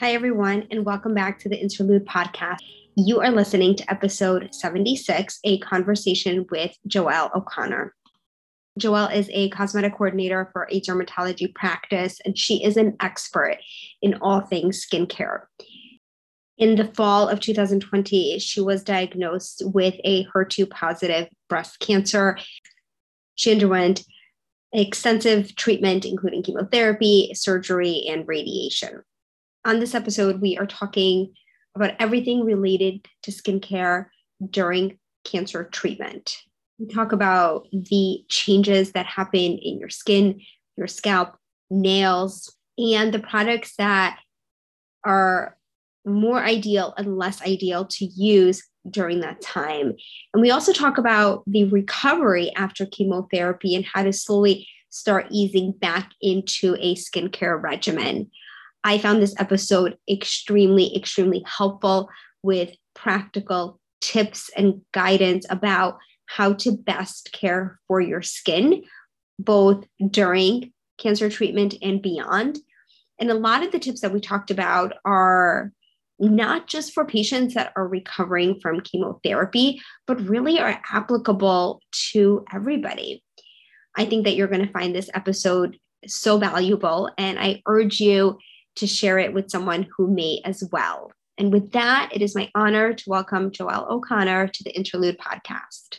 Hi, everyone, and welcome back to the Interlude podcast. You are listening to episode 76, a conversation with Joelle O'Connor. Joelle is a cosmetic coordinator for a dermatology practice, and she is an expert in all things skincare. In the fall of 2020, she was diagnosed with a HER2 positive breast cancer. She underwent extensive treatment, including chemotherapy, surgery, and radiation. On this episode, we are talking about everything related to skincare during cancer treatment. We talk about the changes that happen in your skin, your scalp, nails, and the products that are more ideal and less ideal to use during that time. And we also talk about the recovery after chemotherapy and how to slowly start easing back into a skincare regimen. I found this episode extremely, extremely helpful with practical tips and guidance about how to best care for your skin, both during cancer treatment and beyond. And a lot of the tips that we talked about are not just for patients that are recovering from chemotherapy, but really are applicable to everybody. I think that you're going to find this episode so valuable, and I urge you to share it with someone who may as well. And with that, it is my honor to welcome Joelle O'Connor to the Interlude podcast.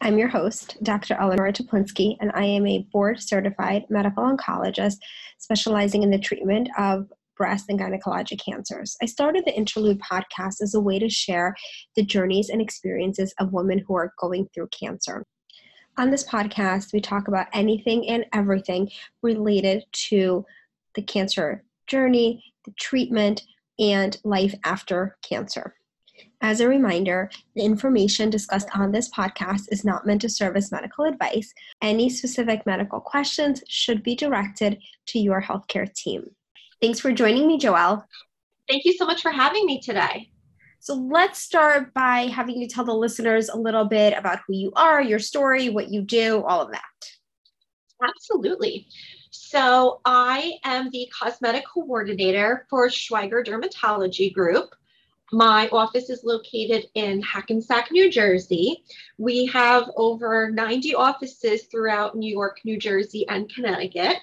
I'm your host, Dr. Eleanor Teplinsky, and I am a board certified medical oncologist specializing in the treatment of breast and gynecologic cancers. I started the Interlude podcast as a way to share the journeys and experiences of women who are going through cancer. On this podcast, we talk about anything and everything related to the cancer journey, the treatment, and life after cancer. As a reminder, the information discussed on this podcast is not meant to serve as medical advice. Any specific medical questions should be directed to your healthcare team. Thanks for joining me, Joelle. Thank you so much for having me today. So let's start by having you tell the listeners a little bit about who you are, your story, what you do, all of that. Absolutely. So I am the cosmetic coordinator for Schweiger Dermatology Group. My office is located in Hackensack, New Jersey. We have over 90 offices throughout New York, New Jersey, and Connecticut.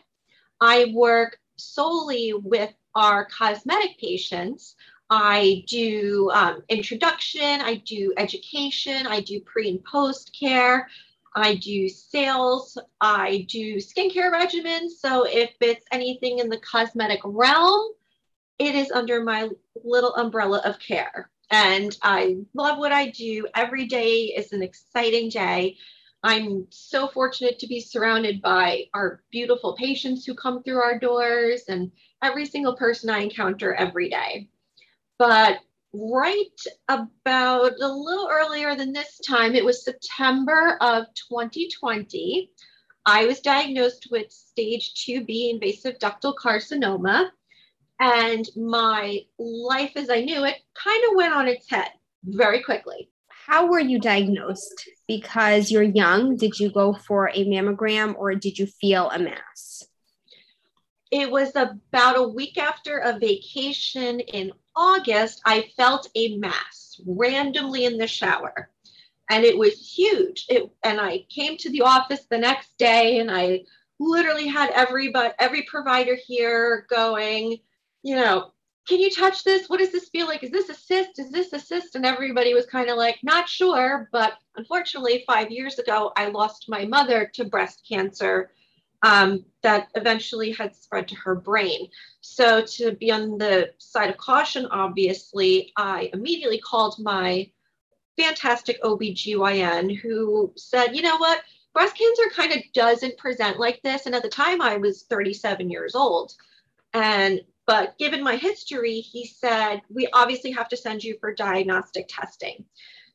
I work solely with our cosmetic patients. I do um, introduction, I do education, I do pre and post care. I do sales, I do skincare regimens. So if it's anything in the cosmetic realm, it is under my little umbrella of care. And I love what I do. Every day is an exciting day. I'm so fortunate to be surrounded by our beautiful patients who come through our doors and every single person I encounter every day. But right about a little earlier than this time, it was September of 2020. I was diagnosed with stage 2B invasive ductal carcinoma, and my life as I knew it kind of went on its head very quickly. How were you diagnosed? Because you're young, did you go for a mammogram or did you feel a mass? It was about a week after a vacation in August, I felt a mass randomly in the shower. And it was huge. It, and I came to the office the next day and I literally had everybody, every provider here going, you know, can you touch this? What does this feel like? Is this a cyst? Is this a cyst? And everybody was kind of like, not sure. But unfortunately, five years ago, I lost my mother to breast cancer um, that eventually had spread to her brain. So, to be on the side of caution, obviously, I immediately called my fantastic OBGYN who said, you know what, breast cancer kind of doesn't present like this. And at the time, I was 37 years old. And but given my history, he said, we obviously have to send you for diagnostic testing.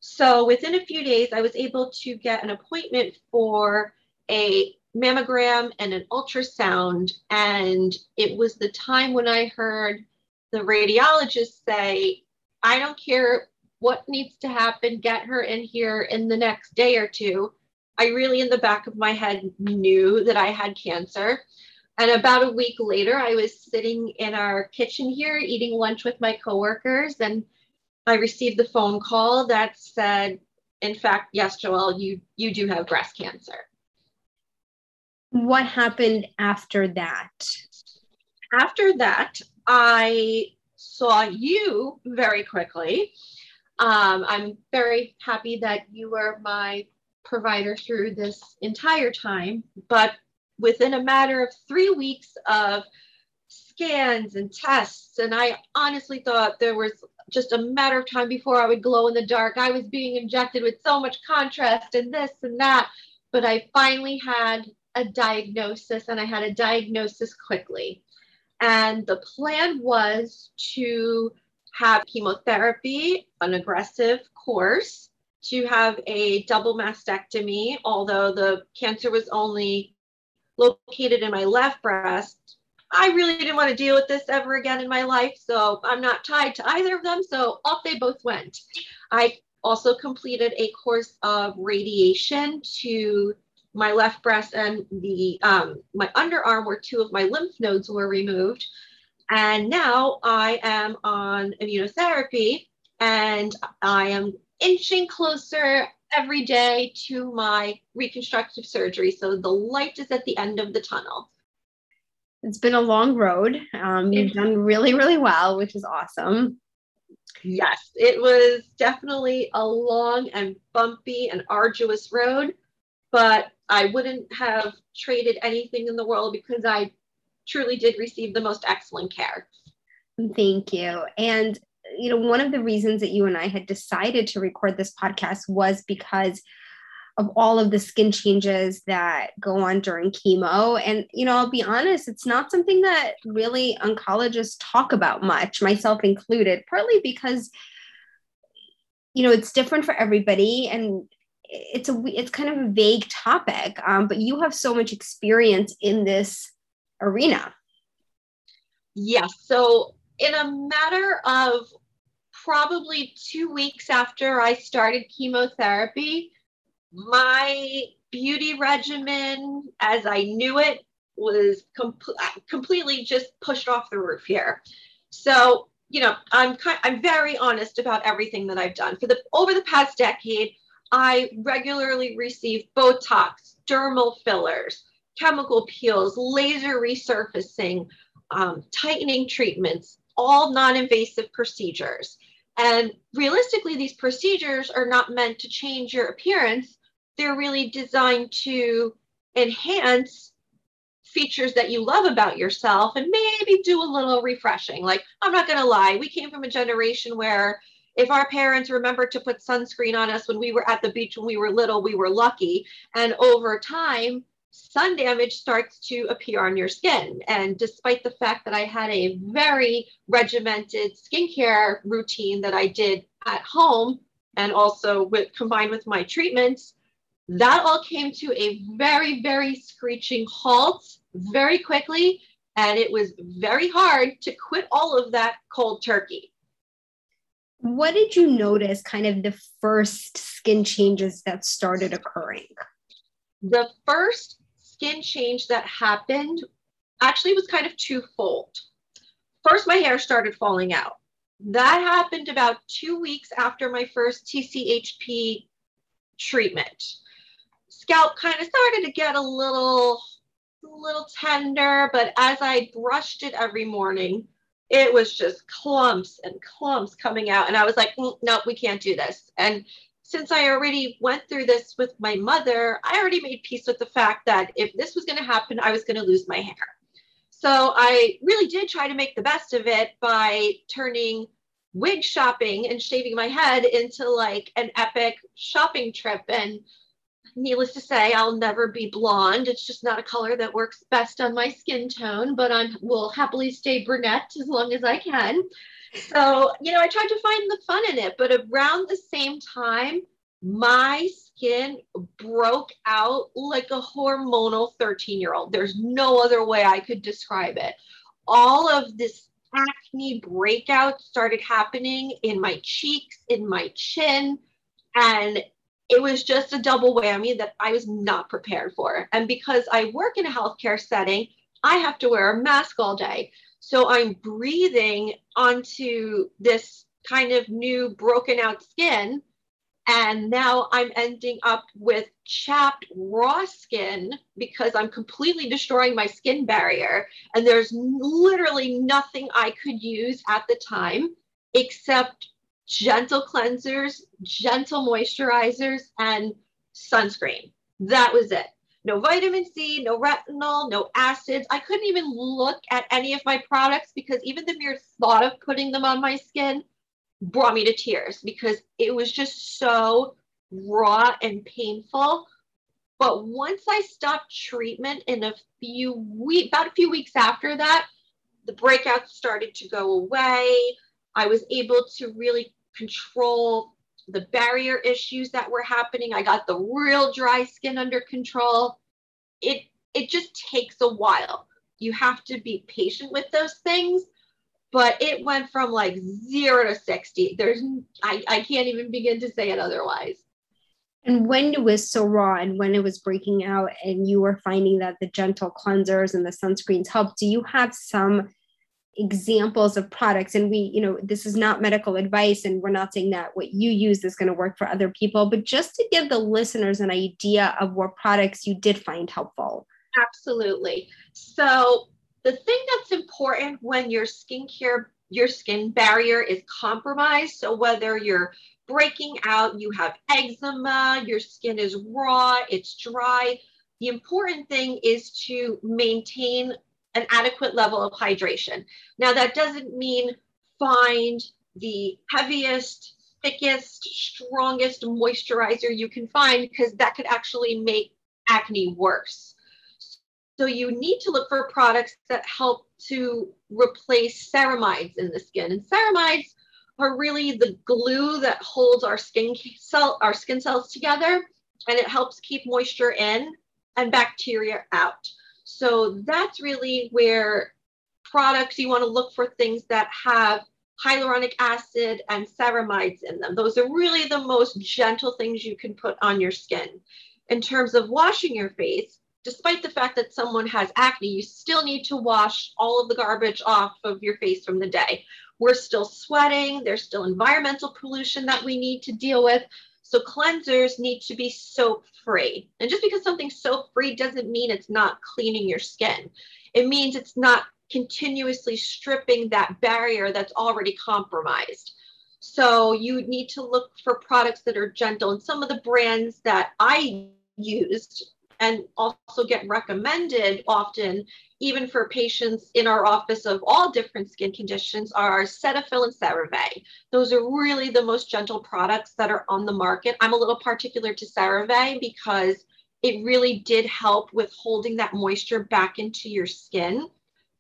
So within a few days, I was able to get an appointment for a mammogram and an ultrasound. And it was the time when I heard the radiologist say, I don't care what needs to happen, get her in here in the next day or two. I really, in the back of my head, knew that I had cancer. And about a week later, I was sitting in our kitchen here eating lunch with my coworkers, and I received the phone call that said, in fact, yes, Joelle, you you do have breast cancer. What happened after that? After that, I saw you very quickly. Um, I'm very happy that you were my provider through this entire time, but within a matter of three weeks of scans and tests, and I honestly thought there was just a matter of time before I would glow in the dark. I was being injected with so much contrast and this and that, but I finally had a diagnosis and I had a diagnosis quickly. And the plan was to have chemotherapy, an aggressive course, to have a double mastectomy, although the cancer was only located in my left breast. I really didn't want to deal with this ever again in my life, so I'm not tied to either of them. So off they both went. I also completed a course of radiation to my left breast and the um, my underarm where two of my lymph nodes were removed. And now I am on immunotherapy and I am inching closer every day to my reconstructive surgery. So the light is at the end of the tunnel. It's been a long road. Um, you've done really, really well, which is awesome. Yes, it was definitely a long and bumpy and arduous road, but I wouldn't have traded anything in the world because I truly did receive the most excellent care. Thank you. And you know, one of the reasons that you and I had decided to record this podcast was because of all of the skin changes that go on during chemo. And, you know, I'll be honest, it's not something that really oncologists talk about much, myself included, partly because, you know, it's different for everybody and it's a it's kind of a vague topic um, but you have so much experience in this arena yes so in a matter of probably two weeks after I started chemotherapy, my beauty regimen, as I knew it, was com- completely just pushed off the roof here. So, you know, I'm kind I'm very honest about everything that I've done for the over the past decade. I regularly receive Botox, dermal fillers, chemical peels, laser resurfacing, um, tightening treatments, all non-invasive procedures. And realistically, these procedures are not meant to change your appearance. They're really designed to enhance features that you love about yourself and maybe do a little refreshing. Like, I'm not going to lie, we came from a generation where if our parents remembered to put sunscreen on us when we were at the beach when we were little, we were lucky. And over time, sun damage starts to appear on your skin. And despite the fact that I had a very regimented skincare routine that I did at home and also with combined with my treatments, that all came to a very, very screeching halt very quickly. And it was very hard to quit all of that cold turkey. What did you notice kind of the first skin changes that started occurring? The first skin change that happened actually was kind of twofold. First, my hair started falling out. That happened about two weeks after my first TCHP treatment. Scalp kind of started to get a little, a little tender, but as I brushed it every morning, it was just clumps and clumps coming out. And I was like, mm, no, we can't do this. And since I already went through this with my mother, I already made peace with the fact that if this was going to happen, I was going to lose my hair. So I really did try to make the best of it by turning wig shopping and shaving my head into like an epic shopping trip. And needless to say, I'll never be blonde. It's just not a color that works best on my skin tone, but I will happily stay brunette as long as I can so, you know, I tried to find the fun in it, but around the same time, my skin broke out like a hormonal 13 year old. There's no other way I could describe it. All of this acne breakout started happening in my cheeks, in my chin, and it was just a double whammy that I was not prepared for. And because I work in a healthcare setting, I have to wear a mask all day. So I'm breathing onto this kind of new broken out skin. And now I'm ending up with chapped raw skin because I'm completely destroying my skin barrier. And there's literally nothing I could use at the time except gentle cleansers, gentle moisturizers, and sunscreen. That was it. No vitamin C, no retinol, no acids. I couldn't even look at any of my products because even the mere thought of putting them on my skin brought me to tears because it was just so raw and painful. But once I stopped treatment in a few weeks, about a few weeks after that, the breakouts started to go away. I was able to really control the barrier issues that were happening. I got the real dry skin under control. It it just takes a while. You have to be patient with those things, but it went from like 0 to 60. There's I I can't even begin to say it otherwise. And when it was so raw and when it was breaking out and you were finding that the gentle cleansers and the sunscreens helped, do you have some examples of products and we you know this is not medical advice and we're not saying that what you use is going to work for other people but just to give the listeners an idea of what products you did find helpful. Absolutely. So the thing that's important when your skincare your skin barrier is compromised so whether you're breaking out you have eczema your skin is raw it's dry the important thing is to maintain an adequate level of hydration. Now, that doesn't mean find the heaviest, thickest, strongest moisturizer you can find because that could actually make acne worse. So, you need to look for products that help to replace ceramides in the skin. And ceramides are really the glue that holds our skin cell our skin cells together and it helps keep moisture in and bacteria out. So that's really where products you want to look for things that have hyaluronic acid and ceramides in them. Those are really the most gentle things you can put on your skin. In terms of washing your face, despite the fact that someone has acne, you still need to wash all of the garbage off of your face from the day. We're still sweating, there's still environmental pollution that we need to deal with. So cleansers need to be soap free. And just because something's soap free doesn't mean it's not cleaning your skin. It means it's not continuously stripping that barrier that's already compromised. So you need to look for products that are gentle. And some of the brands that I used and also get recommended often, even for patients in our office of all different skin conditions, are Cetaphil and CeraVe. Those are really the most gentle products that are on the market. I'm a little particular to CeraVe because it really did help with holding that moisture back into your skin.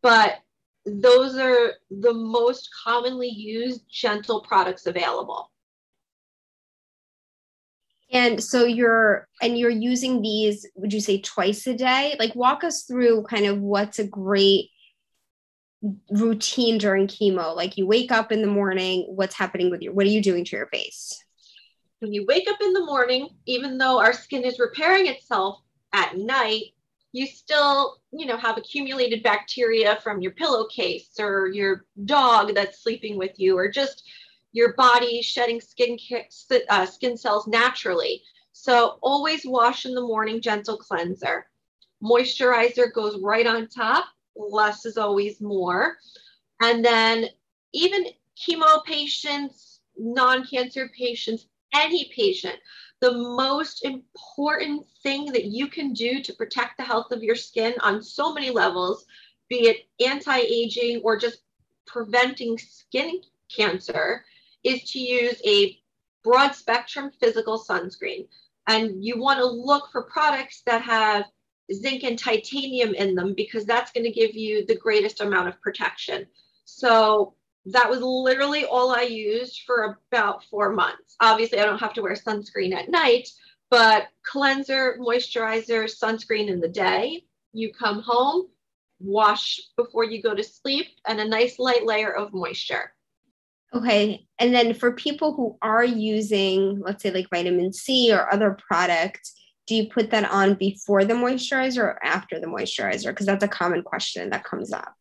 But those are the most commonly used gentle products available. And so you're and you're using these, would you say twice a day? Like walk us through kind of what's a great routine during chemo. Like you wake up in the morning, what's happening with your What are you doing to your face? When you wake up in the morning, even though our skin is repairing itself at night, you still, you know, have accumulated bacteria from your pillowcase or your dog that's sleeping with you or just your body shedding skin, uh, skin cells naturally. So always wash in the morning, gentle cleanser. Moisturizer goes right on top. Less is always more. And then even chemo patients, non-cancer patients, any patient, the most important thing that you can do to protect the health of your skin on so many levels, be it anti-aging or just preventing skin cancer, is to use a broad spectrum physical sunscreen. And you want to look for products that have zinc and titanium in them because that's going to give you the greatest amount of protection. So that was literally all I used for about four months. Obviously, I don't have to wear sunscreen at night, but cleanser, moisturizer, sunscreen in the day. You come home, wash before you go to sleep, and a nice light layer of moisture. Okay. And then for people who are using, let's say, like vitamin C or other products, do you put that on before the moisturizer or after the moisturizer? Because that's a common question that comes up.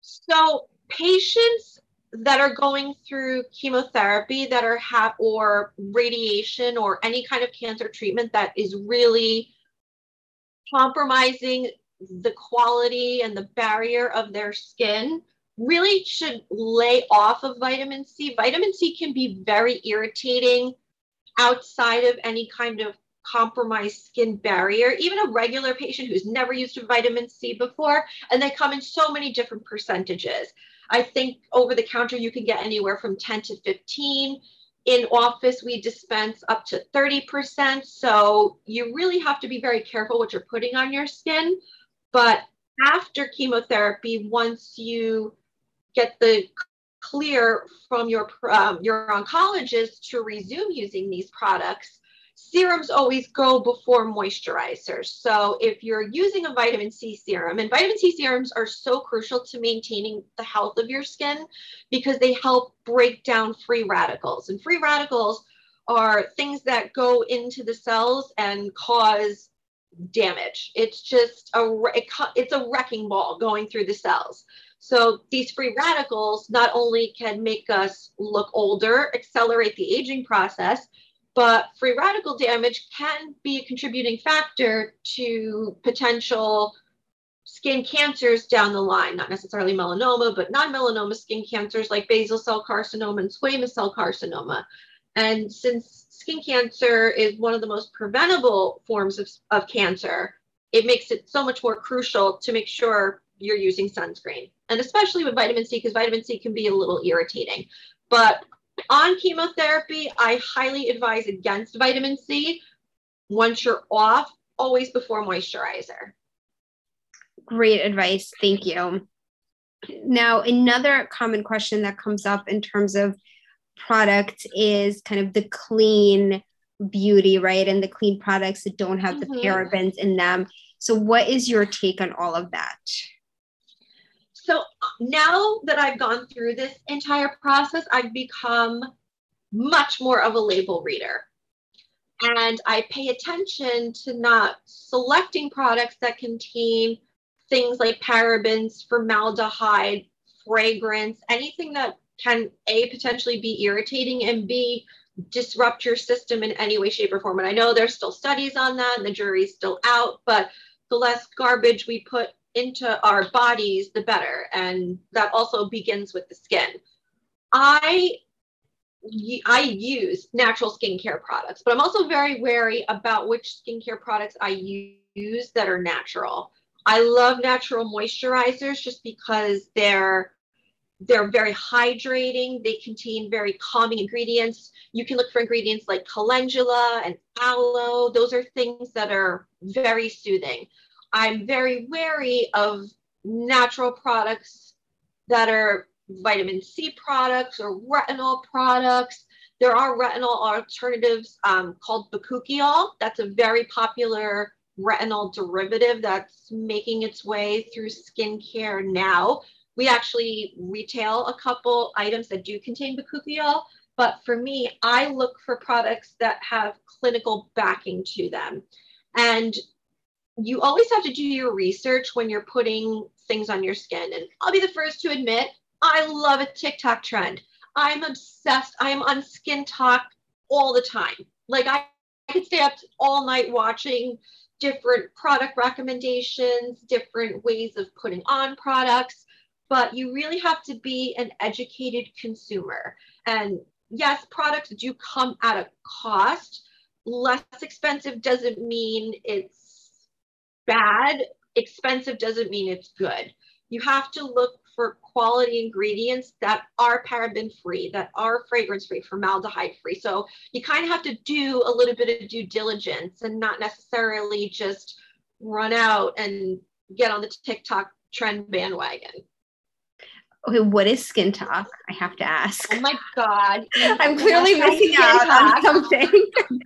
So patients that are going through chemotherapy that are ha- or radiation or any kind of cancer treatment that is really compromising the quality and the barrier of their skin really should lay off of vitamin C. Vitamin C can be very irritating outside of any kind of compromised skin barrier. Even a regular patient who's never used vitamin C before, and they come in so many different percentages. I think over the counter you can get anywhere from 10 to 15. In office, we dispense up to 30%. So you really have to be very careful what you're putting on your skin. But after chemotherapy, once you get the clear from your um, your oncologist to resume using these products, serums always go before moisturizers. So if you're using a vitamin C serum, and vitamin C serums are so crucial to maintaining the health of your skin because they help break down free radicals. And free radicals are things that go into the cells and cause damage. It's just a it's a wrecking ball going through the cells. So these free radicals not only can make us look older, accelerate the aging process, but free radical damage can be a contributing factor to potential skin cancers down the line, not necessarily melanoma, but non melanoma skin cancers like basal cell carcinoma and squamous cell carcinoma. And since skin cancer is one of the most preventable forms of, of cancer, it makes it so much more crucial to make sure you're using sunscreen. And especially with vitamin C, because vitamin C can be a little irritating. But on chemotherapy, I highly advise against vitamin C. Once you're off, always before moisturizer. Great advice. Thank you. Now, another common question that comes up in terms of product is kind of the clean beauty, right? And the clean products that don't have mm-hmm. the parabens in them. So, what is your take on all of that? So now that I've gone through this entire process, I've become much more of a label reader. And I pay attention to not selecting products that contain things like parabens, formaldehyde, fragrance, anything that can A, potentially be irritating, and B, disrupt your system in any way, shape, or form. And I know there's still studies on that, and the jury's still out, but the less garbage we put into our bodies, the better. And that also begins with the skin. I I use natural skincare products, but I'm also very wary about which skincare products I use that are natural. I love natural moisturizers just because they're they're very hydrating. They contain very calming ingredients. You can look for ingredients like calendula and aloe. Those are things that are very soothing. I'm very wary of natural products that are vitamin C products or retinol products. There are retinol alternatives um, called bakuchiol. That's a very popular retinol derivative that's making its way through skincare now. We actually retail a couple items that do contain bakuchiol, but for me, I look for products that have clinical backing to them. And you always have to do your research when you're putting things on your skin. And I'll be the first to admit, I love a TikTok trend. I'm obsessed. I am on SkinTok all the time. Like I, I could stay up all night watching different product recommendations, different ways of putting on products, but you really have to be an educated consumer. And yes, products do come at a cost. Less expensive doesn't mean it's bad, expensive doesn't mean it's good. You have to look for quality ingredients that are paraben free, that are fragrance free, formaldehyde free. So you kind of have to do a little bit of due diligence and not necessarily just run out and get on the TikTok trend bandwagon. Okay, what is SkinTok? I have to ask. Oh my god. I'm clearly missing out on something.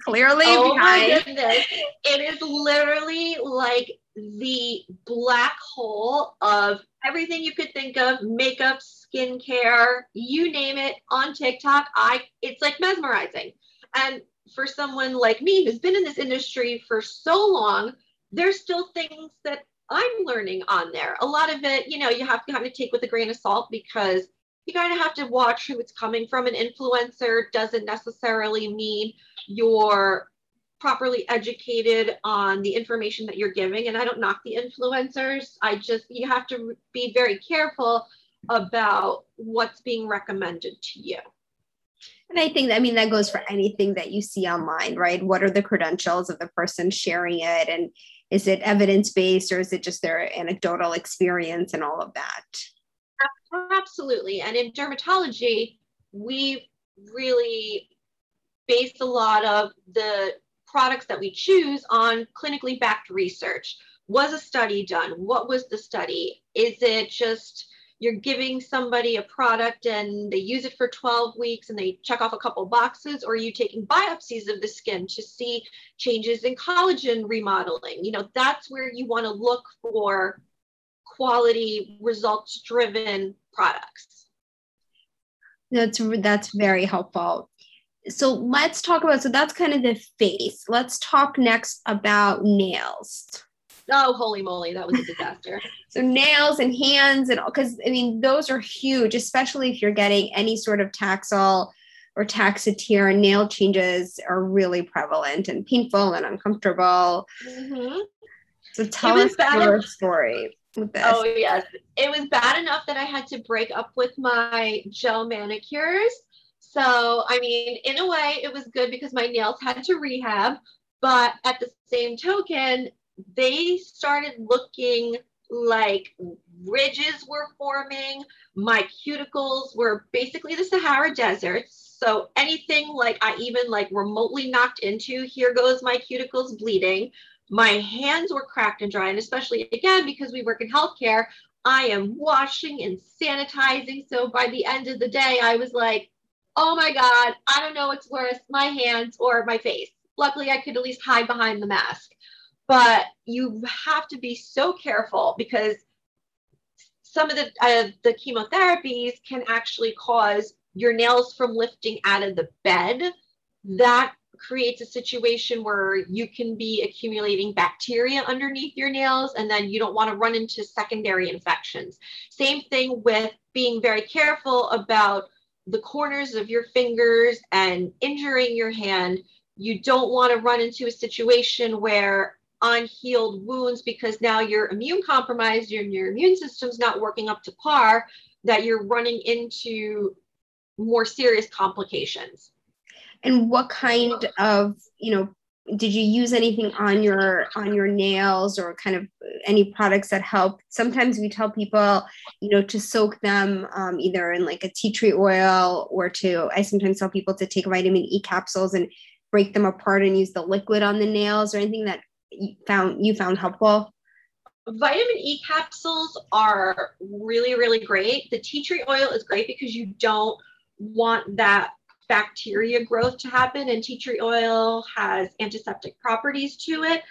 clearly oh behind. my goodness. It is literally like the black hole of everything you could think of, makeup, skincare, you name it on TikTok. I it's like mesmerizing. And for someone like me who's been in this industry for so long, there's still things that I'm learning on there. A lot of it, you know, you have to kind of take with a grain of salt because you kind of have to watch who it's coming from. An influencer doesn't necessarily mean you're properly educated on the information that you're giving. And I don't knock the influencers. I just, you have to be very careful about what's being recommended to you. And I think, I mean, that goes for anything that you see online, right? What are the credentials of the person sharing it? And is it evidence based or is it just their anecdotal experience and all of that? Absolutely. And in dermatology, we really base a lot of the products that we choose on clinically backed research. Was a study done? What was the study? Is it just you're giving somebody a product and they use it for 12 weeks and they check off a couple boxes or are you taking biopsies of the skin to see changes in collagen remodeling. You know that's where you want to look for quality results driven products. That's that's very helpful. So let's talk about so that's kind of the face. Let's talk next about nails oh holy moly that was a disaster. So nails and hands and all because i mean those are huge especially if you're getting any sort of taxol or taxotere nail changes are really prevalent and painful and uncomfortable. Mm-hmm. so tell us your story oh yes. It was bad enough that i had to break up with my gel manicures. So i mean in a way it was good because my nails had to rehab but at the same token they started looking like ridges were forming. My cuticles were basically the Sahara Desert. So anything like I even like remotely knocked into, here goes my cuticles bleeding. My hands were cracked and dry. And especially again, because we work in healthcare, I am washing and sanitizing. So by the end of the day, I was like, oh my God, I don't know what's worse, my hands or my face. Luckily, I could at least hide behind the mask but you have to be so careful because some of the uh, the chemotherapies can actually cause your nails from lifting out of the bed. That creates a situation where you can be accumulating bacteria underneath your nails and then you don't want to run into secondary infections. Same thing with being very careful about the corners of your fingers and injuring your hand. You don't want to run into a situation where unhealed wounds because now you're immune compromised and your immune system's not working up to par that you're running into more serious complications. And what kind of you know did you use anything on your on your nails or kind of any products that help? Sometimes we tell people you know to soak them um, either in like a tea tree oil or to i sometimes tell people to take vitamin e capsules and break them apart and use the liquid on the nails or anything that found you found helpful? Vitamin E capsules are really, really great. The tea tree oil is great because you don't want that bacteria growth to happen, and tea tree oil has antiseptic properties to it.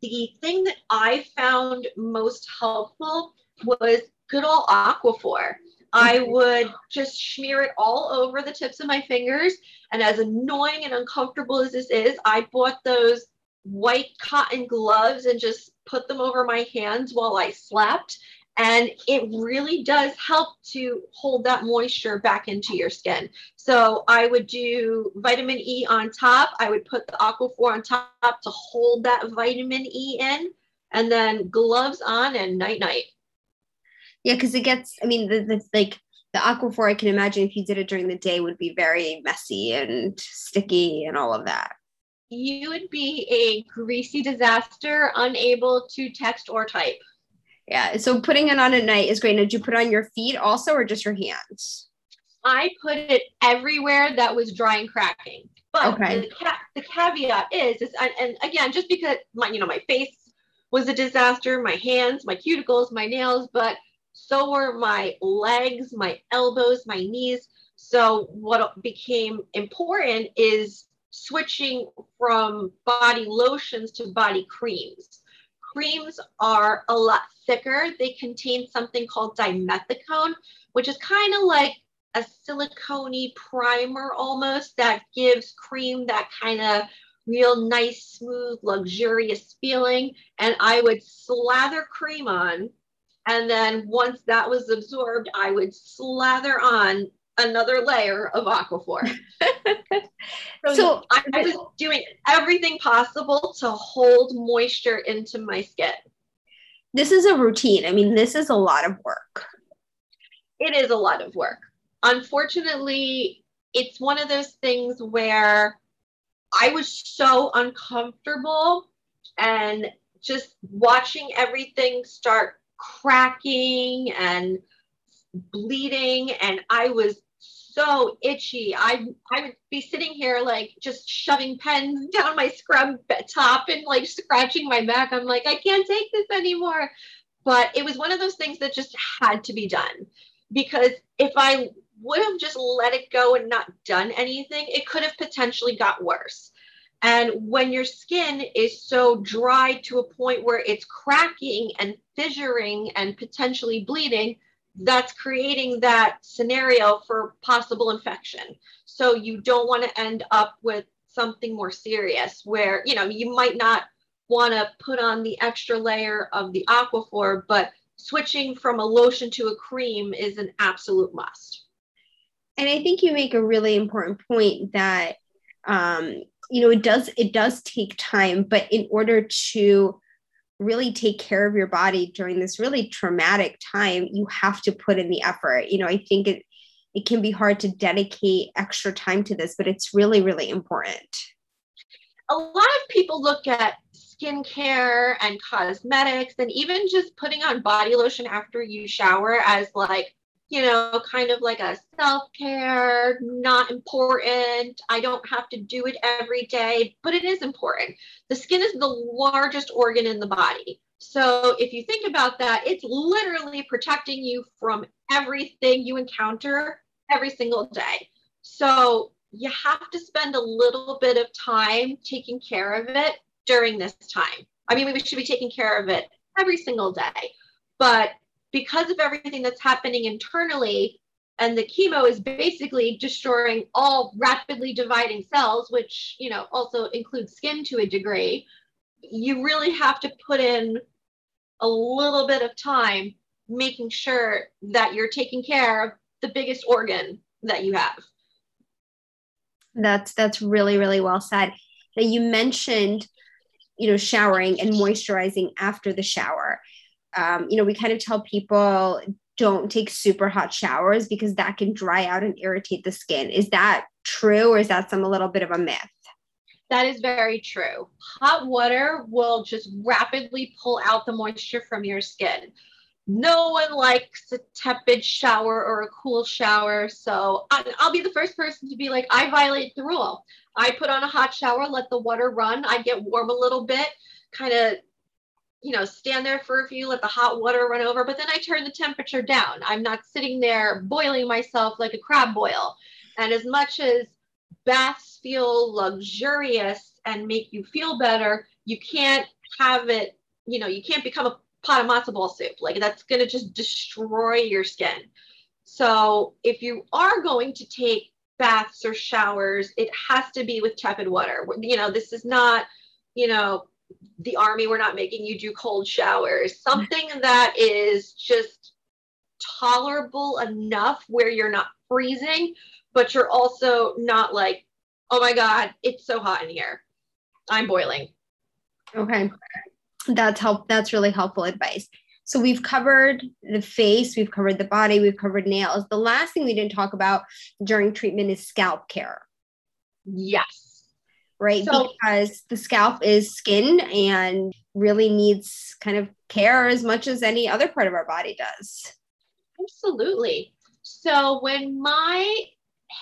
The thing that I found most helpful was good old Aquaphor. I mm-hmm. would just smear it all over the tips of my fingers. And as annoying and uncomfortable as this is, I bought those white cotton gloves and just put them over my hands while I slept. And it really does help to hold that moisture back into your skin. So I would do vitamin E on top. I would put the Aquaphor on top to hold that vitamin E in, and then gloves on and night night. Yeah, because it gets. I mean, the, the like the Aquaphor. I can imagine if you did it during the day would be very messy and sticky and all of that you would be a greasy disaster, unable to text or type. Yeah. So putting it on at night is great. Now, did you put on your feet also or just your hands? I put it everywhere that was dry and cracking. But okay. the, ca- the caveat is, is and, and again, just because my, you know, my face was a disaster, my hands, my cuticles, my nails, but so were my legs, my elbows, my knees. So what became important is switching from body lotions to body creams. Creams are a lot thicker. They contain something called dimethicone, which is kind of like a silicone primer almost that gives cream that kind of real nice, smooth, luxurious feeling. And I would slather cream on. And then once that was absorbed, I would slather on another layer of Aquaphor. so, I was doing everything possible to hold moisture into my skin. This is a routine. I mean, this is a lot of work. It is a lot of work. Unfortunately, it's one of those things where I was so uncomfortable and just watching everything start cracking and bleeding and I was so itchy. I I would be sitting here like just shoving pens down my scrub top and like scratching my back. I'm like, I can't take this anymore. But it was one of those things that just had to be done because if I would have just let it go and not done anything, it could have potentially got worse. And when your skin is so dry to a point where it's cracking and fissuring and potentially bleeding, that's creating that scenario for possible infection. So you don't want to end up with something more serious where, you know, you might not want to put on the extra layer of the aquaphor, but switching from a lotion to a cream is an absolute must. And I think you make a really important point that um, you know it does it does take time, but in order to really take care of your body during this really traumatic time, you have to put in the effort. You know, I think it it can be hard to dedicate extra time to this, but it's really, really important. A lot of people look at skincare and cosmetics and even just putting on body lotion after you shower as like you know, kind of like a self care, not important. I don't have to do it every day, but it is important. The skin is the largest organ in the body. So if you think about that, it's literally protecting you from everything you encounter every single day. So you have to spend a little bit of time taking care of it during this time. I mean, we should be taking care of it every single day, but because of everything that's happening internally, and the chemo is basically destroying all rapidly dividing cells, which you know also includes skin to a degree. You really have to put in a little bit of time making sure that you're taking care of the biggest organ that you have. That's that's really really well said. Now you mentioned, you know, showering and moisturizing after the shower um, you know, we kind of tell people don't take super hot showers because that can dry out and irritate the skin. Is that true or is that some a little bit of a myth? That is very true. Hot water will just rapidly pull out the moisture from your skin. No one likes a tepid shower or a cool shower. So I'll be the first person to be like, I violate the rule. I put on a hot shower, let the water run. I get warm a little bit, kind of you know, stand there for a few, let the hot water run over, but then I turn the temperature down. I'm not sitting there boiling myself like a crab boil. And as much as baths feel luxurious and make you feel better, you can't have it, you know, you can't become a pot of matzo ball soup. Like that's going to just destroy your skin. So if you are going to take baths or showers, it has to be with tepid water. You know, this is not, you know, the army we're not making you do cold showers. Something that is just tolerable enough where you're not freezing but you're also not like oh my god it's so hot in here. I'm boiling. Okay. That's help that's really helpful advice. So we've covered the face we've covered the body we've covered nails. The last thing we didn't talk about during treatment is scalp care. Yes right? So, because the scalp is skin and really needs kind of care as much as any other part of our body does. Absolutely. So when my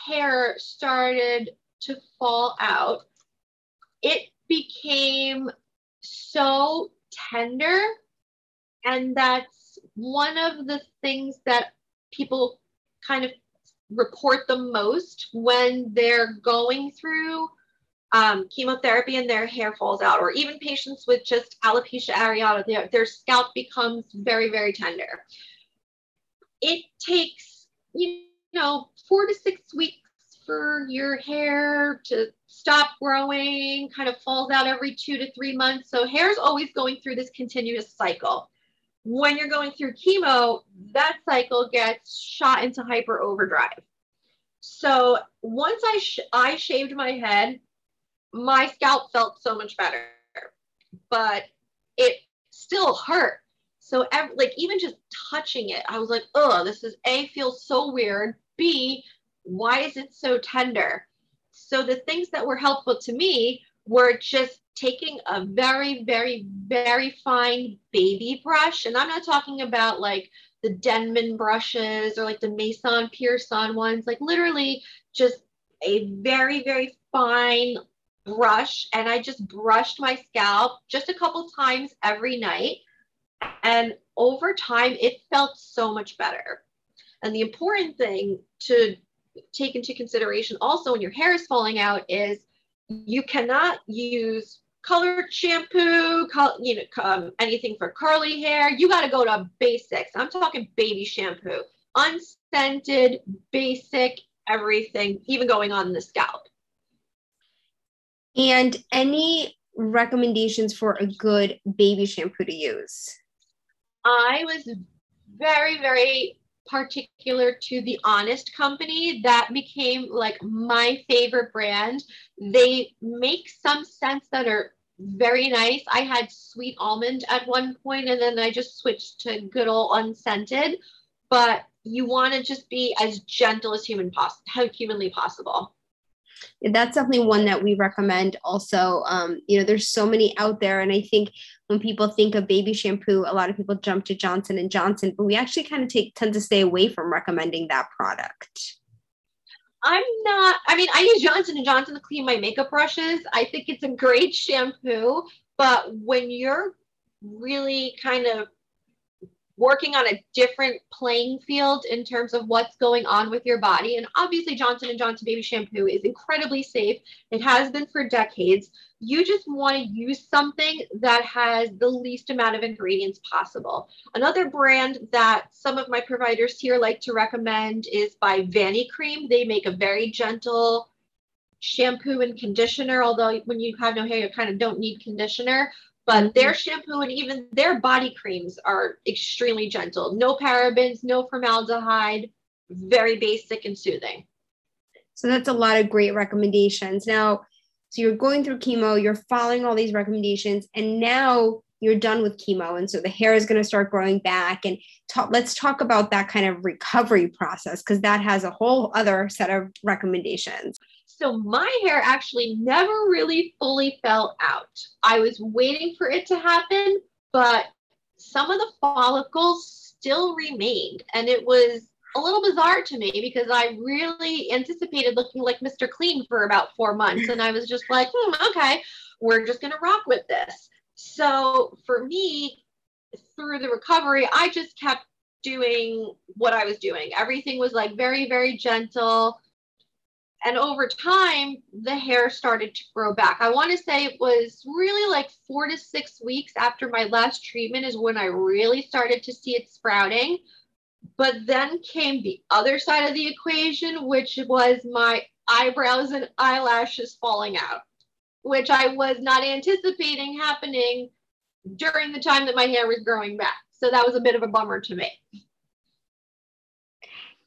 hair started to fall out, it became so tender. And that's one of the things that people kind of report the most when they're going through um, chemotherapy and their hair falls out, or even patients with just alopecia areata, their, their scalp becomes very, very tender. It takes, you know, four to six weeks for your hair to stop growing, kind of falls out every two to three months. So hair is always going through this continuous cycle. When you're going through chemo, that cycle gets shot into hyper overdrive. So once I sh- I shaved my head, my scalp felt so much better, but it still hurt. So every, like even just touching it, I was like, oh, this is a feels so weird. B, why is it so tender? So the things that were helpful to me were just taking a very, very, very fine baby brush. And I'm not talking about like the Denman brushes or like the Mason Pearson ones, like literally just a very, very fine brush. And I just brushed my scalp just a couple times every night. And over time, it felt so much better. And the important thing to take into consideration also when your hair is falling out is you cannot use colored shampoo, you know, um, anything for curly hair. You got to go to basics. I'm talking baby shampoo, unscented, basic, everything, even going on the scalp. And any recommendations for a good baby shampoo to use? I was very, very particular to the Honest Company. That became like my favorite brand. They make some scents that are very nice. I had sweet almond at one point, and then I just switched to good old unscented. But you want to just be as gentle as human pos- humanly possible that's definitely one that we recommend also. Um, you know there's so many out there and i think when people think of baby shampoo a lot of people jump to johnson and johnson but we actually kind of take tend to stay away from recommending that product. I'm not i mean i use johnson and johnson to clean my makeup brushes. I think it's a great shampoo but when you're really kind of working on a different playing field in terms of what's going on with your body. And obviously, Johnson & Johnson baby shampoo is incredibly safe. It has been for decades. You just want to use something that has the least amount of ingredients possible. Another brand that some of my providers here like to recommend is by Vanicream. They make a very gentle shampoo and conditioner, although when you have no hair, you kind of don't need conditioner but mm-hmm. their shampoo and even their body creams are extremely gentle. No parabens, no formaldehyde, very basic and soothing. So that's a lot of great recommendations. Now, so you're going through chemo, you're following all these recommendations, and now you're done with chemo. And so the hair is going to start growing back. And let's talk about that kind of recovery process because that has a whole other set of recommendations. So my hair actually never really fully fell out. I was waiting for it to happen, but some of the follicles still remained. And it was a little bizarre to me because I really anticipated looking like Mr. Clean for about four months. And I was just like, hmm, okay, we're just going to rock with this. So for me, through the recovery, I just kept doing what I was doing. Everything was like very, very gentle and over time the hair started to grow back. I want to say it was really like four to six weeks after my last treatment is when i really started to see it sprouting. But then came the other side of the equation which was my eyebrows and eyelashes falling out which i was not anticipating happening during the time that my hair was growing back. So that was a bit of a bummer to me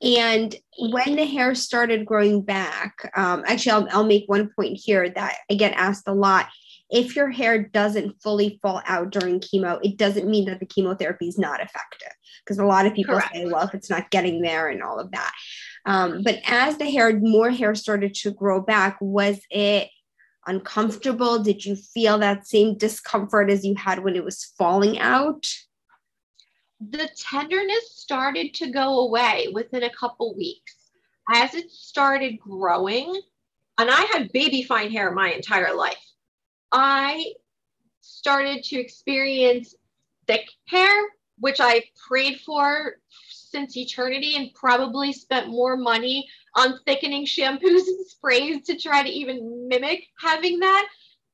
and when the hair started growing back, um, actually, I'll, I'll make one point here that I get asked a lot. If your hair doesn't fully fall out during chemo, it doesn't mean that the chemotherapy is not effective. Because a lot of people Correct. say, well, if it's not getting there and all of that. Um, but as the hair, more hair started to grow back, was it uncomfortable? Did you feel that same discomfort as you had when it was falling out? The tenderness started to go away within a couple weeks as it started growing. And I had baby fine hair my entire life. I started to experience thick hair, which I prayed for since eternity and probably spent more money on thickening shampoos and sprays to try to even mimic having that.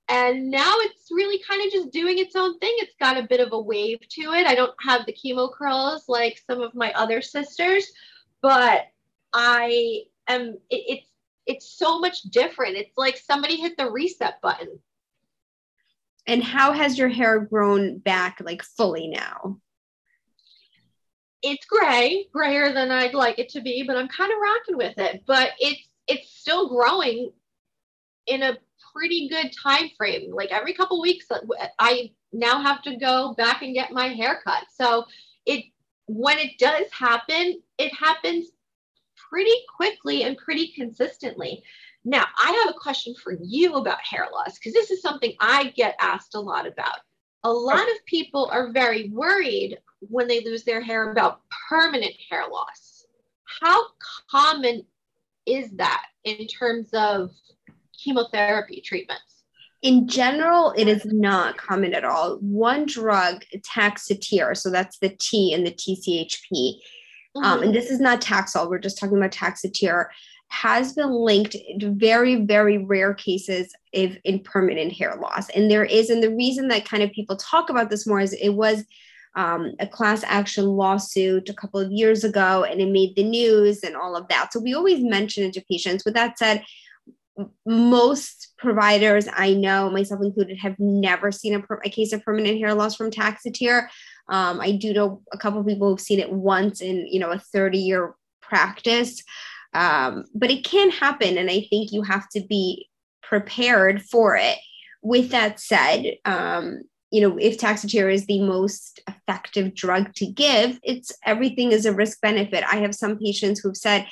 And now it's really kind of just doing its own thing. It's got a bit of a wave to it. I don't have the chemo curls like some of my other sisters, but I am it, it's it's so much different. It's like somebody hit the reset button. And how has your hair grown back like fully now? It's gray, grayer than I'd like it to be, but I'm kind of rocking with it. But it's it's still growing in a pretty good time frame. Like every couple weeks, uh, I now have to go back and get my hair cut. So it when it does happen, it happens pretty quickly and pretty consistently. Now, I have a question for you about hair loss because this is something I get asked a lot about. A lot of people are very worried when they lose their hair about permanent hair loss. How common is that in terms of chemotherapy treatments? In general, it is not common at all. One drug, Taxotere, so that's the T in the TCHP, mm-hmm. um, and this is not Taxol, we're just talking about Taxotere, has been linked to very, very rare cases of in permanent hair loss. And there is, and the reason that kind of people talk about this more is it was um, a class action lawsuit a couple of years ago and it made the news and all of that. So we always mention it to patients. With that said, most providers I know, myself included, have never seen a, a case of permanent hair loss from Taxotere. Um, I do know a couple people who've seen it once in, you know, a 30 year practice, um, but it can happen. And I think you have to be prepared for it. With that said, um, you know, if Taxotere is the most effective drug to give, it's everything is a risk benefit. I have some patients who've said,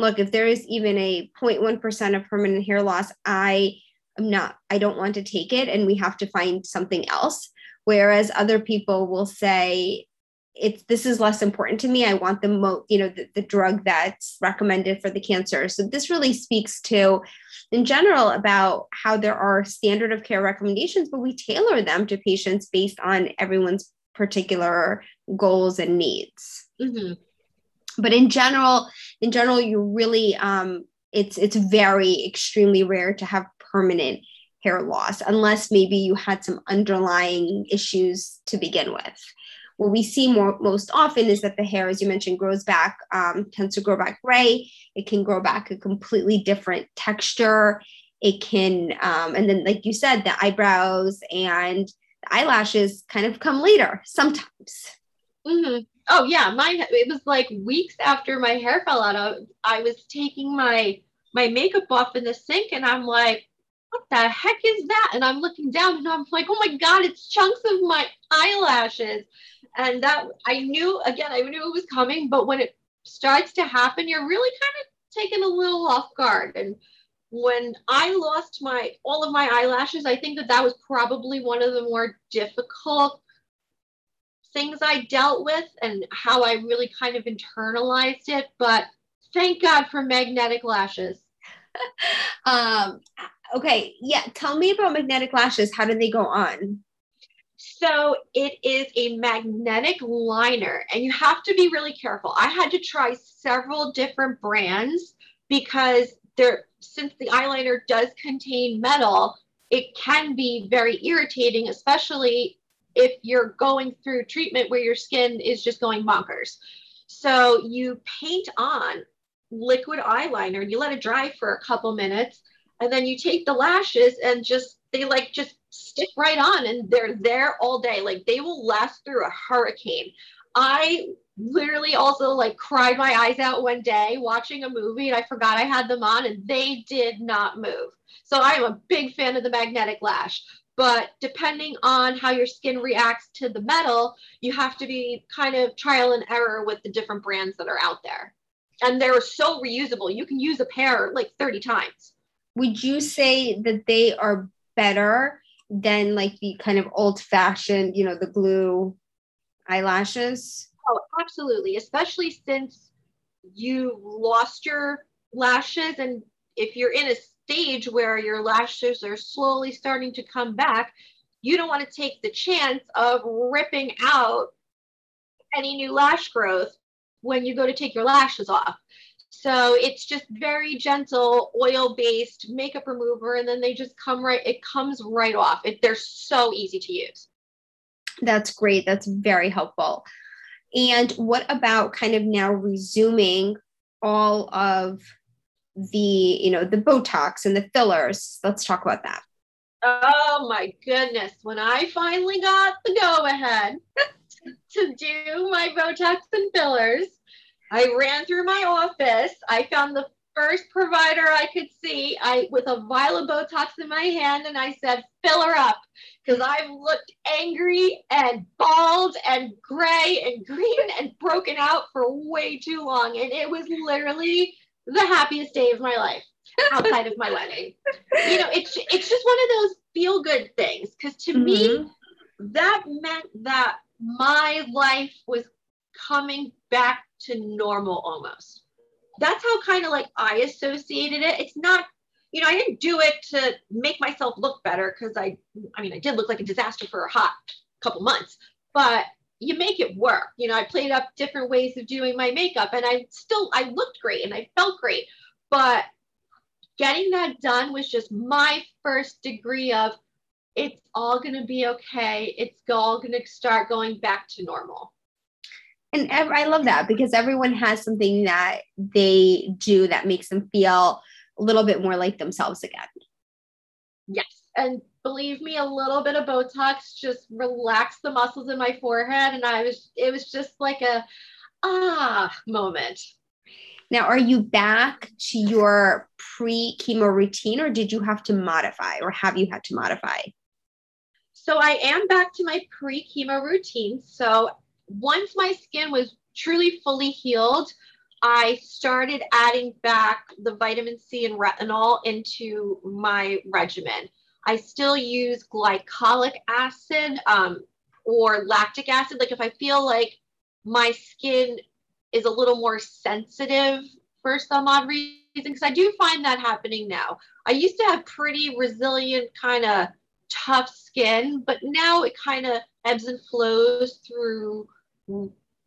look, if there is even a 0.1% of permanent hair loss, I am not, I don't want to take it and we have to find something else. Whereas other people will say, it's this is less important to me. I want the mo, you know, the, the drug that's recommended for the cancer. So this really speaks to, in general, about how there are standard of care recommendations, but we tailor them to patients based on everyone's particular goals and needs. Mm-hmm but in general in general you really um, it's it's very extremely rare to have permanent hair loss unless maybe you had some underlying issues to begin with. What we see more most often is that the hair as you mentioned grows back um, tends to grow back gray. It can grow back a completely different texture. It can um, and then like you said the eyebrows and the eyelashes kind of come later sometimes. Mm-hmm. Oh yeah, mine. It was like weeks after my hair fell out. I, I was taking my my makeup off in the sink, and I'm like, "What the heck is that?" And I'm looking down, and I'm like, "Oh my god, it's chunks of my eyelashes." And that I knew again, I knew it was coming, but when it starts to happen, you're really kind of taken a little off guard. And when I lost my all of my eyelashes, I think that that was probably one of the more difficult things I dealt with and how I really kind of internalized it. But thank God for magnetic lashes. um, okay, yeah. Tell me about magnetic lashes. How do they go on? So it is a magnetic liner, and you have to be really careful. I had to try several different brands because there, since the eyeliner does contain metal, it can be very irritating, especially if you're going through treatment where your skin is just going bonkers. So you paint on liquid eyeliner. And you let it dry for a couple minutes and then you take the lashes and just they like just stick right on and they're there all day. Like they will last through a hurricane. I literally also like cried my eyes out one day watching a movie and i forgot i had them on and they did not move. So i am a big fan of the magnetic lash but depending on how your skin reacts to the metal, you have to be kind of trial and error with the different brands that are out there. And they're so reusable. You can use a pair like 30 times. Would you say that they are better than like the kind of old fashioned, you know, the glue eyelashes? Oh, absolutely. Especially since you lost your lashes and if you're in a stage where your lashes are slowly starting to come back, you don't want to take the chance of ripping out any new lash growth when you go to take your lashes off. So it's just very gentle, oil based makeup remover, and then they just come right, it comes right off. It, they're so easy to use. That's great. That's very helpful. And what about kind of now resuming all of the you know the botox and the fillers. Let's talk about that. Oh my goodness. When i finally got the go ahead to do my botox and fillers i ran through my office. I found the first provider i could see. I with a vial of botox in my hand and i said fill her up because i've looked angry and bald and gray and green and broken out for way too long. And it was literally the happiest day of my life outside of my wedding. You know, it's it's just one of those feel good things because to mm-hmm. me that meant that my life was coming back to normal almost. That's how kind of like I associated it. It's not you know, I didn't do it to make myself look better because I I mean, I did look like a disaster for a hot couple months, but you make it work. You know, I played up different ways of doing my makeup and I still I looked great and I felt great. But getting that done was just my first degree of it's all going to be okay. It's all going to start going back to normal. And I love that because everyone has something that they do that makes them feel a little bit more like themselves again. Yes. And believe me, a little bit of Botox just relaxed the muscles in my forehead. And I was, it was just like a ah moment. Now, are you back to your pre chemo routine or did you have to modify or have you had to modify? So I am back to my pre chemo routine. So once my skin was truly fully healed, I started adding back the vitamin C and retinol into my regimen. I still use glycolic acid um, or lactic acid. Like if I feel like my skin is a little more sensitive for some odd reason, because I do find that happening now. I used to have pretty resilient, kind of tough skin, but now it kind of ebbs and flows through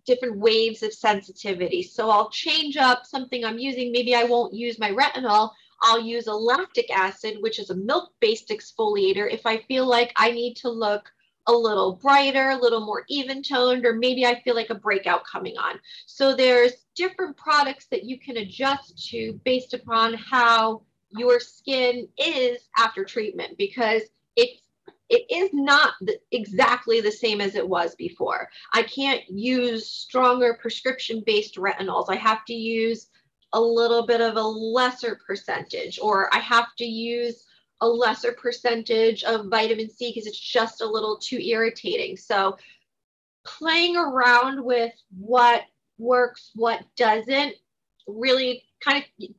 different waves of sensitivity. So I'll change up something I'm using. Maybe I won't use my retinol. I'll use a lactic acid, which is a milk based exfoliator, if I feel like I need to look a little brighter, a little more even toned, or maybe I feel like a breakout coming on. So there's different products that you can adjust to based upon how your skin is after treatment because it's it is not the, exactly the same as it was before. I can't use stronger prescription based retinols. I have to use a little bit of a lesser percentage, or I have to use a lesser percentage of vitamin C because it's just a little too irritating. So, playing around with what works, what doesn't, really kind of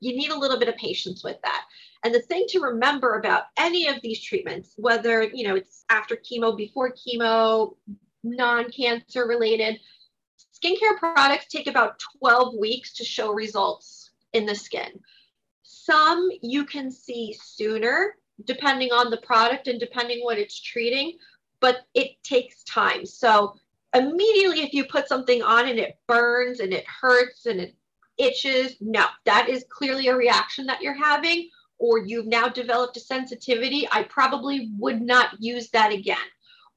you need a little bit of patience with that. And the thing to remember about any of these treatments, whether you know it's after chemo, before chemo, non-cancer related, skincare products take about 12 weeks to show results in the skin. Some you can see sooner, depending on the product and depending what it's treating, but it takes time. So immediately if you put something on and it burns and it hurts and it itches, no, that is clearly a reaction that you're having or you've now developed a sensitivity, I probably would not use that again.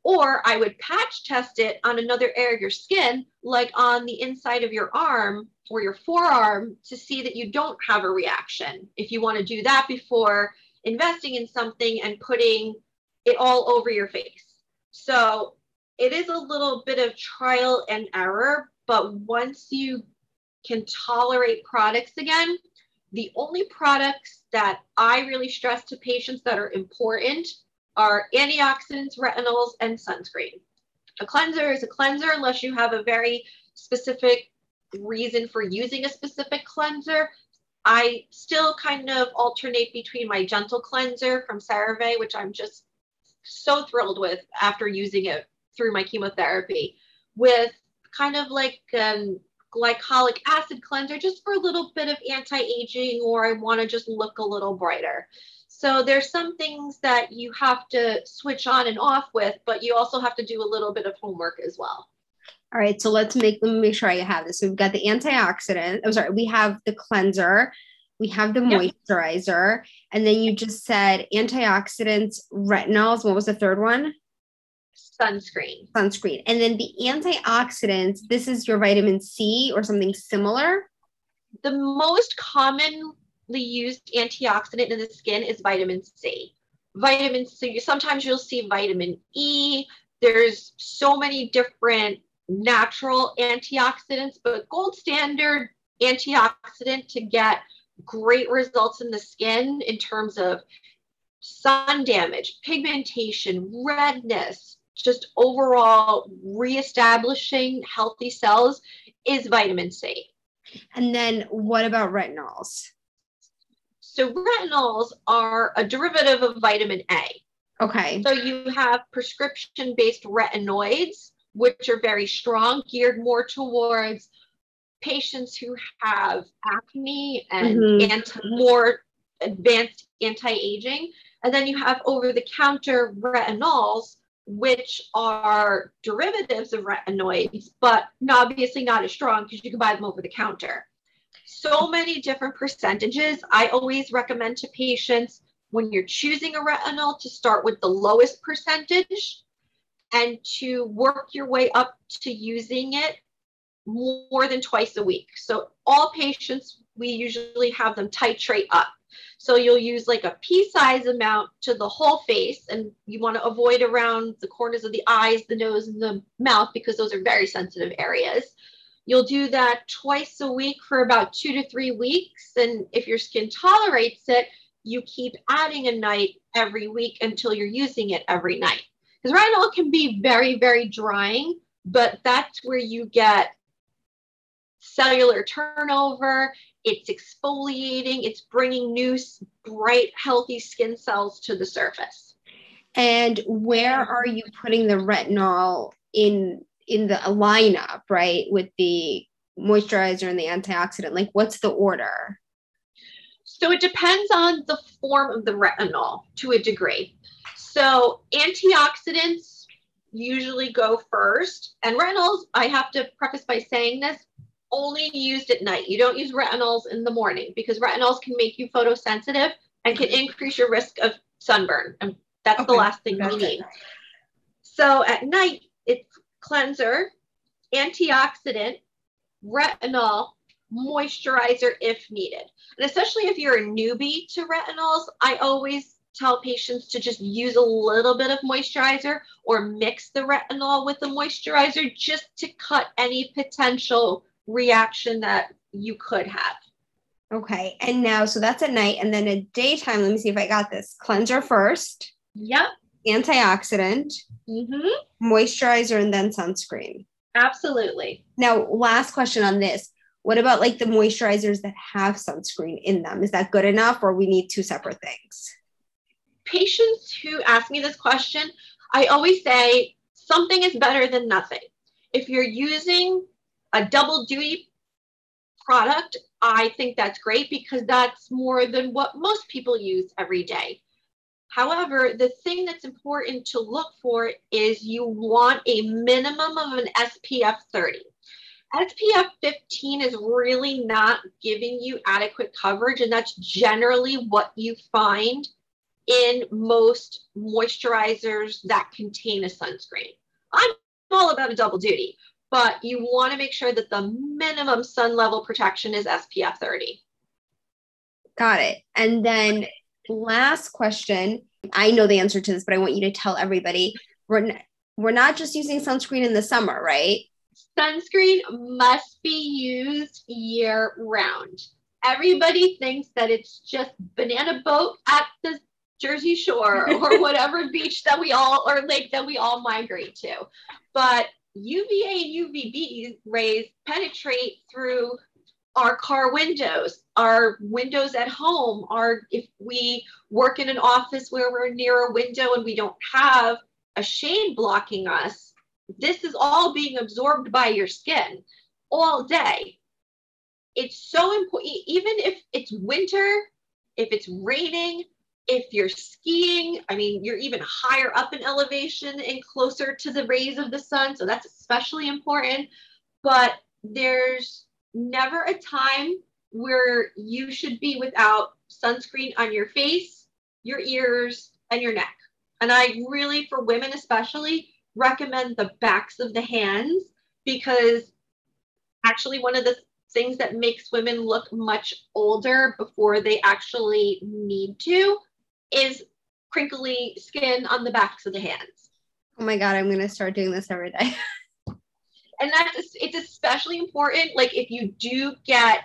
Or I would patch test it on another area of your skin, like on the inside of your arm or your forearm, to see that you don't have a reaction. If you want to do that before investing in something and putting it all over your face. So it is a little bit of trial and error, but once you can tolerate products again, the only products that I really stress to patients that are important are antioxidants, retinols, and sunscreen. A cleanser is a cleanser unless you have a very specific reason for using a specific cleanser. I still kind of alternate between my gentle cleanser from CeraVe, which I'm just so thrilled with after using it through my chemotherapy, with kind of like um, glycolic acid cleanser just for a little bit of anti-aging or I want to just look a little brighter. So there's some things that you have to switch on and off with, but you also have to do a little bit of homework as well. All right, so let's make let me make sure I have this. So we've got the antioxidant. I'm oh, sorry, we have the cleanser, we have the moisturizer, yep. and then you just said antioxidants, retinols. What was the third one? sunscreen. Sunscreen. And then the antioxidants, this is your vitamin C or something similar? the most commonly used antioxidant in the skin is vitamin C. Vitamin C, sometimes you'll see vitamin E. There's so many different natural antioxidants, but gold standard antioxidant to get great results in the skin in terms of sun damage, pigmentation, redness, just overall reestablishing healthy cells is vitamin C. And then what about retinols? So retinols are a derivative of vitamin A. Okay. So you have prescription based retinoids, which are very strong, geared more towards patients who have acne and, mm-hmm. more advanced anti aging. And then you have over the counter retinols, which are derivatives of retinoids, but obviously not as strong because you can buy them over the counter. So many different percentages. I always recommend to patients when you're choosing a retinol to start with the lowest percentage and to work your way up to using it more than twice a week. So all patients, we usually have them titrate up. So you'll use like a pea size amount to the whole face, and you want to avoid around the corners of the eyes, the nose, and the mouth because those are very sensitive areas. You'll do that twice a week for about two to three weeks. And if your skin tolerates it, you keep adding a night every week until you're using it every night. Because retinol can be very, very drying, but that's where you get cellular turnover, it's exfoliating, it's bringing new, bright, healthy skin cells to the surface. And where are you putting the retinol in in the lineup, right? With the moisturizer and the antioxidant, like what's the order? So it depends on the form of the retinol to a degree. So antioxidants usually go first, and retinols, I have to preface by saying this, only used at night. You don't use retinols in the morning because retinols can make you photosensitive and can increase your risk of sunburn. And that's okay. the last thing we need. So at night, it's cleanser, antioxidant, retinol, moisturizer if needed. And especially if you're a newbie to retinols, I always tell patients to just use a little bit of moisturizer or mix the retinol with the moisturizer just to cut any potential reaction that you could have. Okay. And now, so that's at night. And then at daytime, let me see if I got this cleanser first. Yep. Antioxidant, mm-hmm. moisturizer, and then sunscreen. Absolutely. Now, last question on this. What about like the moisturizers that have sunscreen in them? Is that good enough or we need two separate things? Patients who ask me this question, I always say something is better than nothing. If you're using a double duty product, I think that's great because that's more than what most people use every day. However, the thing that's important to look for is you want a minimum of an SPF 30. SPF 15 is really not giving you adequate coverage, and that's generally what you find in most moisturizers that contain a sunscreen. I'm all about a double duty but you want to make sure that the minimum sun level protection is SPF 30. Got it. And then last question. I know the answer to this, but I want you to tell everybody. We're n- we're not just using sunscreen in the summer, right? Sunscreen must be used year round. Everybody thinks that it's just banana boat at the Jersey Shore or whatever beach that we all or lake that we all migrate to. But UVA and UVB rays penetrate through our car windows, our windows at home, our if we work in an office where we're near a window and we don't have a shade blocking us, this is all being absorbed by your skin all day. It's so important, even if it's winter, if it's raining, if you're skiing, I mean, you're even higher up in elevation and closer to the rays of the sun. So that's especially important. But there's never a time where you should be without sunscreen on your face, your ears, and your neck. And I really, for women especially, recommend the backs of the hands because actually one of the things that makes women look much older before they actually need to is crinkly skin on the backs of the hands. Oh my god, I'm gonna start doing this every day. and that's it's especially important. Like if you do get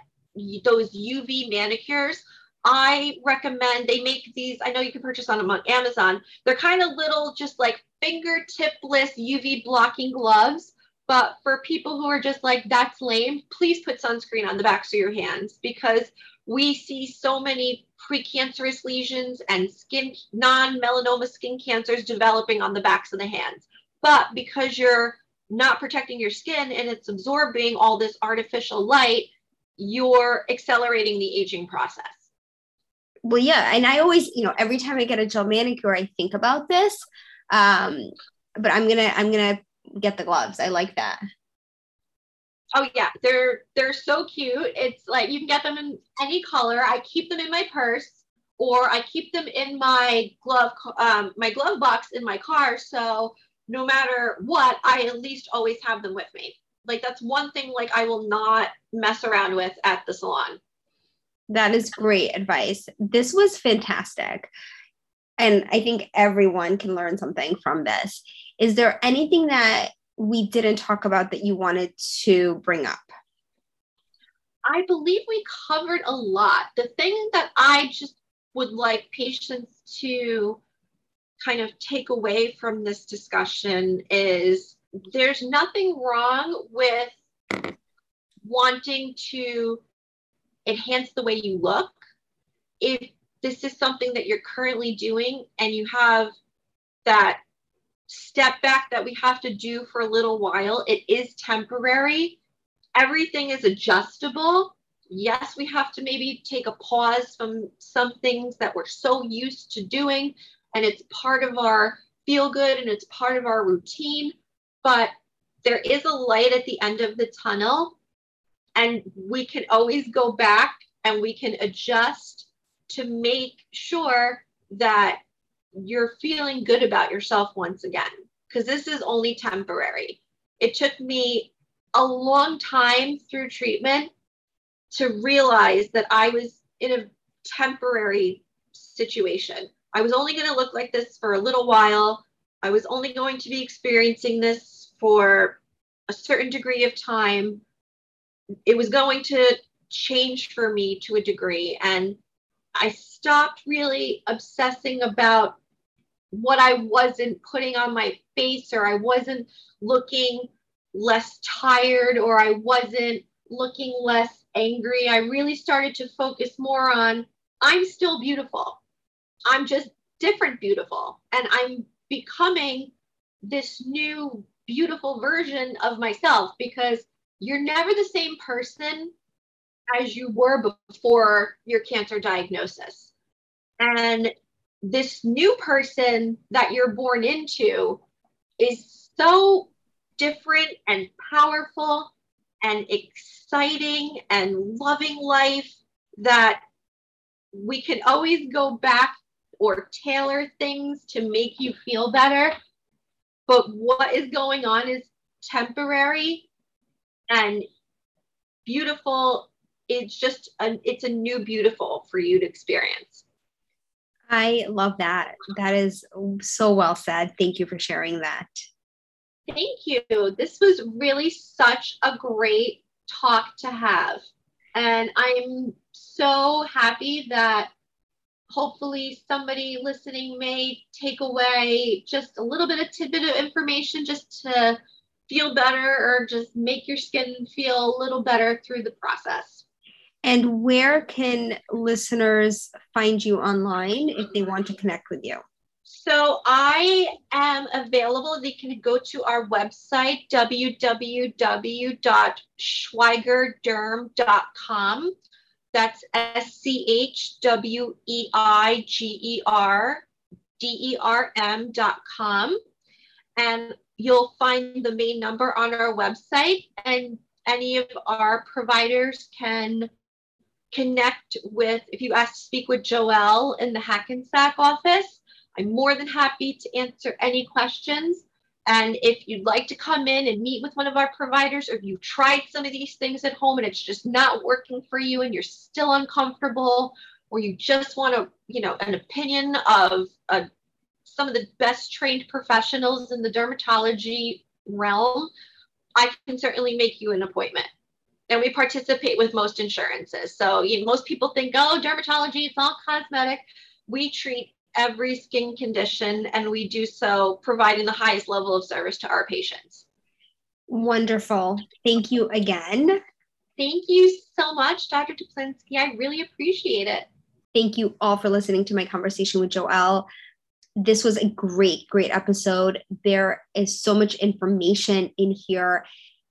those UV manicures, I recommend they make these. I know you can purchase them on Amazon. They're kind of little, just like fingertipless UV blocking gloves. But for people who are just like, that's lame, please put sunscreen on the backs of your hands because we see so many precancerous lesions and skin non-melanoma skin cancers developing on the backs of the hands. But because you're not protecting your skin and it's absorbing all this artificial light, you're accelerating the aging process. Well, yeah. And I always, you know, every time I get a gel manicure, I think about this. Um, but I'm gonna, I'm gonna get the gloves. I like that. Oh yeah, they're they're so cute. It's like you can get them in any color. I keep them in my purse or I keep them in my glove um, my glove box in my car. So no matter what, I at least always have them with me. Like that's one thing like I will not mess around with at the salon. That is great advice. This was fantastic. And I think everyone can learn something from this. Is there anything that we didn't talk about that you wanted to bring up? I believe we covered a lot. The thing that I just would like patients to kind of take away from this discussion is there's nothing wrong with wanting to enhance the way you look. If this is something that you're currently doing and you have that step back that we have to do for a little while. It is temporary. Everything is adjustable. Yes, we have to maybe take a pause from some things that we're so used to doing, and it's part of our feel good and it's part of our routine. But there is a light at the end of the tunnel, and we can always go back and we can adjust to make sure that you're feeling good about yourself once again because this is only temporary. It took me a long time through treatment to realize that I was in a temporary situation. I was only going to look like this for a little while. I was only going to be experiencing this for a certain degree of time. It was going to change for me to a degree. And I stopped really obsessing about what I wasn't putting on my face, or I wasn't looking less tired, or I wasn't looking less angry. I really started to focus more on I'm still beautiful. I'm just different beautiful. And I'm becoming this new beautiful version of myself because you're never the same person as you were before your cancer diagnosis. And this new person that you're born into is so different and powerful and exciting and loving life that we can always go back or tailor things to make you feel better. But what is going on is temporary and beautiful. It's just a, it's a new beautiful for you to experience. I love that. That is so well said. Thank you for sharing that. Thank you. This was really such a great talk to have. And I'm so happy that hopefully somebody listening may take away just a little bit of tidbit of information just to feel better or just make your skin feel a little better through the process. And where can listeners find you online if they want to connect with you? So I am available. They can go to our website, www.schweigerderm.com. That's S C H W E I G E R D E R M.com. And you'll find the main number on our website, and any of our providers can connect with, if you ask to speak with Joelle in the Hackensack office, I'm more than happy to answer any questions. And if you'd like to come in and meet with one of our providers, or if you've tried some of these things at home and it's just not working for you and you're still uncomfortable, or you just want to, you know, an opinion of uh, some of the best trained professionals in the dermatology realm, I can certainly make you an appointment. And we participate with most insurances. So you know, most people think, oh, dermatology, it's all cosmetic. We treat every skin condition, and we do so providing the highest level of service to our patients. Wonderful. Thank you again. Thank you so much, Dr. Toplinski. I really appreciate it. Thank you all for listening to my conversation with Joelle. This was a great, great episode. There is so much information in here.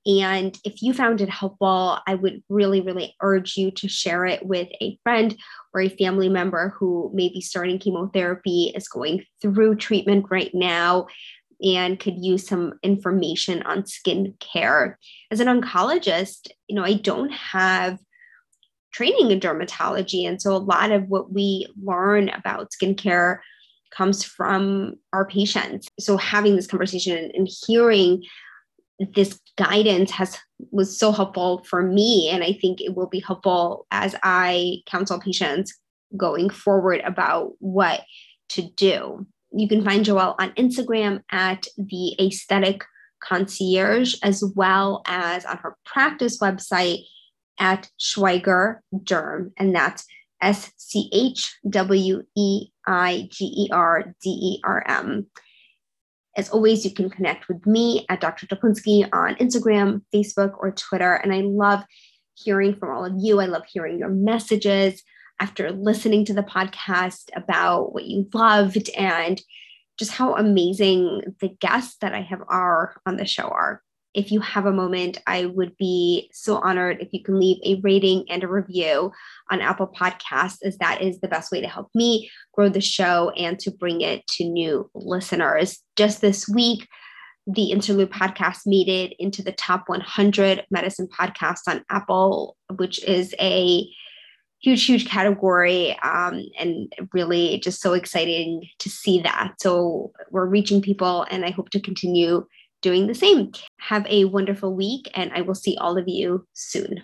And if you found it helpful, I would really, really urge you to share it with a friend or a family member who may be starting chemotherapy, is going through treatment right now, and could use some information on skin care. As an oncologist, you know, I don't have training in dermatology. And so a lot of what we learn about skincare comes from our patients. So having this conversation and hearing this guidance has was so helpful for me and i think it will be helpful as i counsel patients going forward about what to do. You can find joelle on instagram at the aesthetic concierge as well as on her practice website at schweiger derm and that's S As always, you can connect with me at Dr. Toplinski on Instagram, Facebook, or Twitter. And I love hearing from all of you. I love hearing your messages after listening to the podcast about what you loved and just how amazing the guests that I have are on the show are if you have a moment, I would be so honored if you can leave a rating and a review on Apple Podcasts, as that is the best way to help me grow the show and to bring it to new listeners. Just this week, the Interlude podcast made it into the top 100 medicine podcasts on Apple, which is a huge, huge category. Um, and really just so exciting to see that. So we're reaching people, and I hope to continue doing the same. Have a wonderful week, and I will see all of you soon.